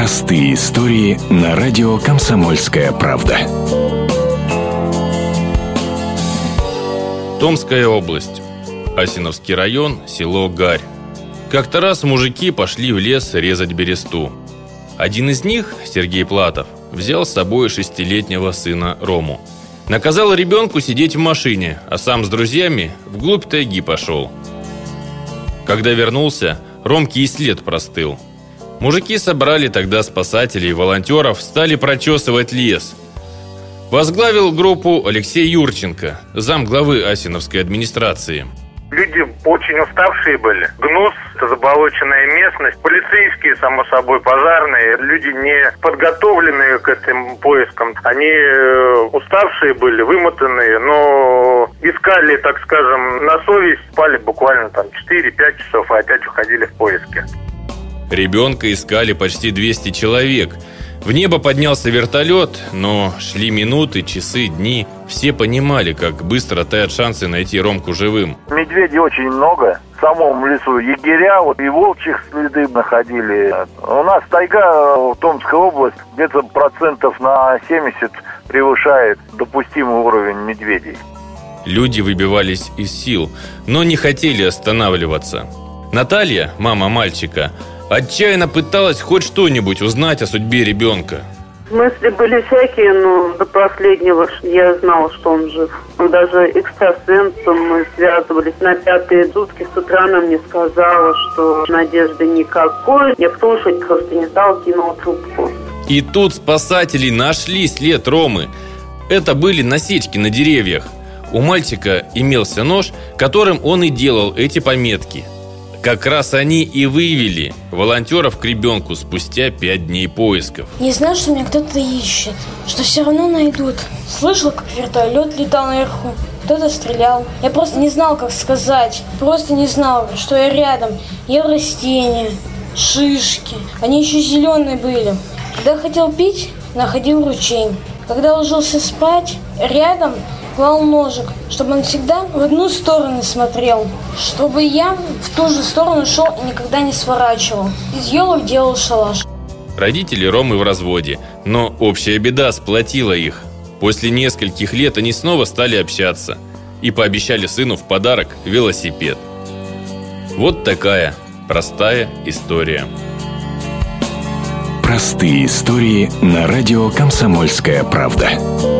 Простые истории на радио «Комсомольская правда». Томская область. Осиновский район, село Гарь. Как-то раз мужики пошли в лес резать бересту. Один из них, Сергей Платов, взял с собой шестилетнего сына Рому. Наказал ребенку сидеть в машине, а сам с друзьями вглубь тайги пошел. Когда вернулся, Ромке и след простыл. Мужики собрали тогда спасателей и волонтеров, стали прочесывать лес. Возглавил группу Алексей Юрченко, зам главы Асиновской администрации – Люди очень уставшие были. Гнус – это заболоченная местность. Полицейские, само собой, пожарные. Люди не подготовленные к этим поискам. Они э, уставшие были, вымотанные, но искали, так скажем, на совесть. Спали буквально там 4-5 часов, и опять уходили в поиски. Ребенка искали почти 200 человек – в небо поднялся вертолет, но шли минуты, часы, дни. Все понимали, как быстро тают шансы найти Ромку живым. Медведей очень много. В самом лесу егеря вот, и волчьих следы находили. У нас тайга в Томской области где-то процентов на 70 превышает допустимый уровень медведей. Люди выбивались из сил, но не хотели останавливаться. Наталья, мама мальчика, Отчаянно пыталась хоть что-нибудь узнать о судьбе ребенка. Мысли были всякие, но до последнего я знала, что он жив. Даже экстрасенсом мы связывались на пятые сутки. С утра она мне сказала, что надежды никакой. Я что просто не стала, кинула трубку. И тут спасатели нашли след Ромы. Это были насечки на деревьях. У мальчика имелся нож, которым он и делал эти пометки – как раз они и вывели волонтеров к ребенку спустя пять дней поисков. Не знаю, что меня кто-то ищет, что все равно найдут. Слышал, как вертолет летал наверху, кто-то стрелял. Я просто не знал, как сказать. Просто не знал, что я рядом. Ел растения, шишки. Они еще зеленые были. Когда хотел пить, находил ручей. Когда ложился спать, рядом клал ножик, чтобы он всегда в одну сторону смотрел, чтобы я в ту же сторону шел и никогда не сворачивал. Из елок делал шалаш. Родители Ромы в разводе, но общая беда сплотила их. После нескольких лет они снова стали общаться и пообещали сыну в подарок велосипед. Вот такая простая история. Простые истории на радио «Комсомольская правда».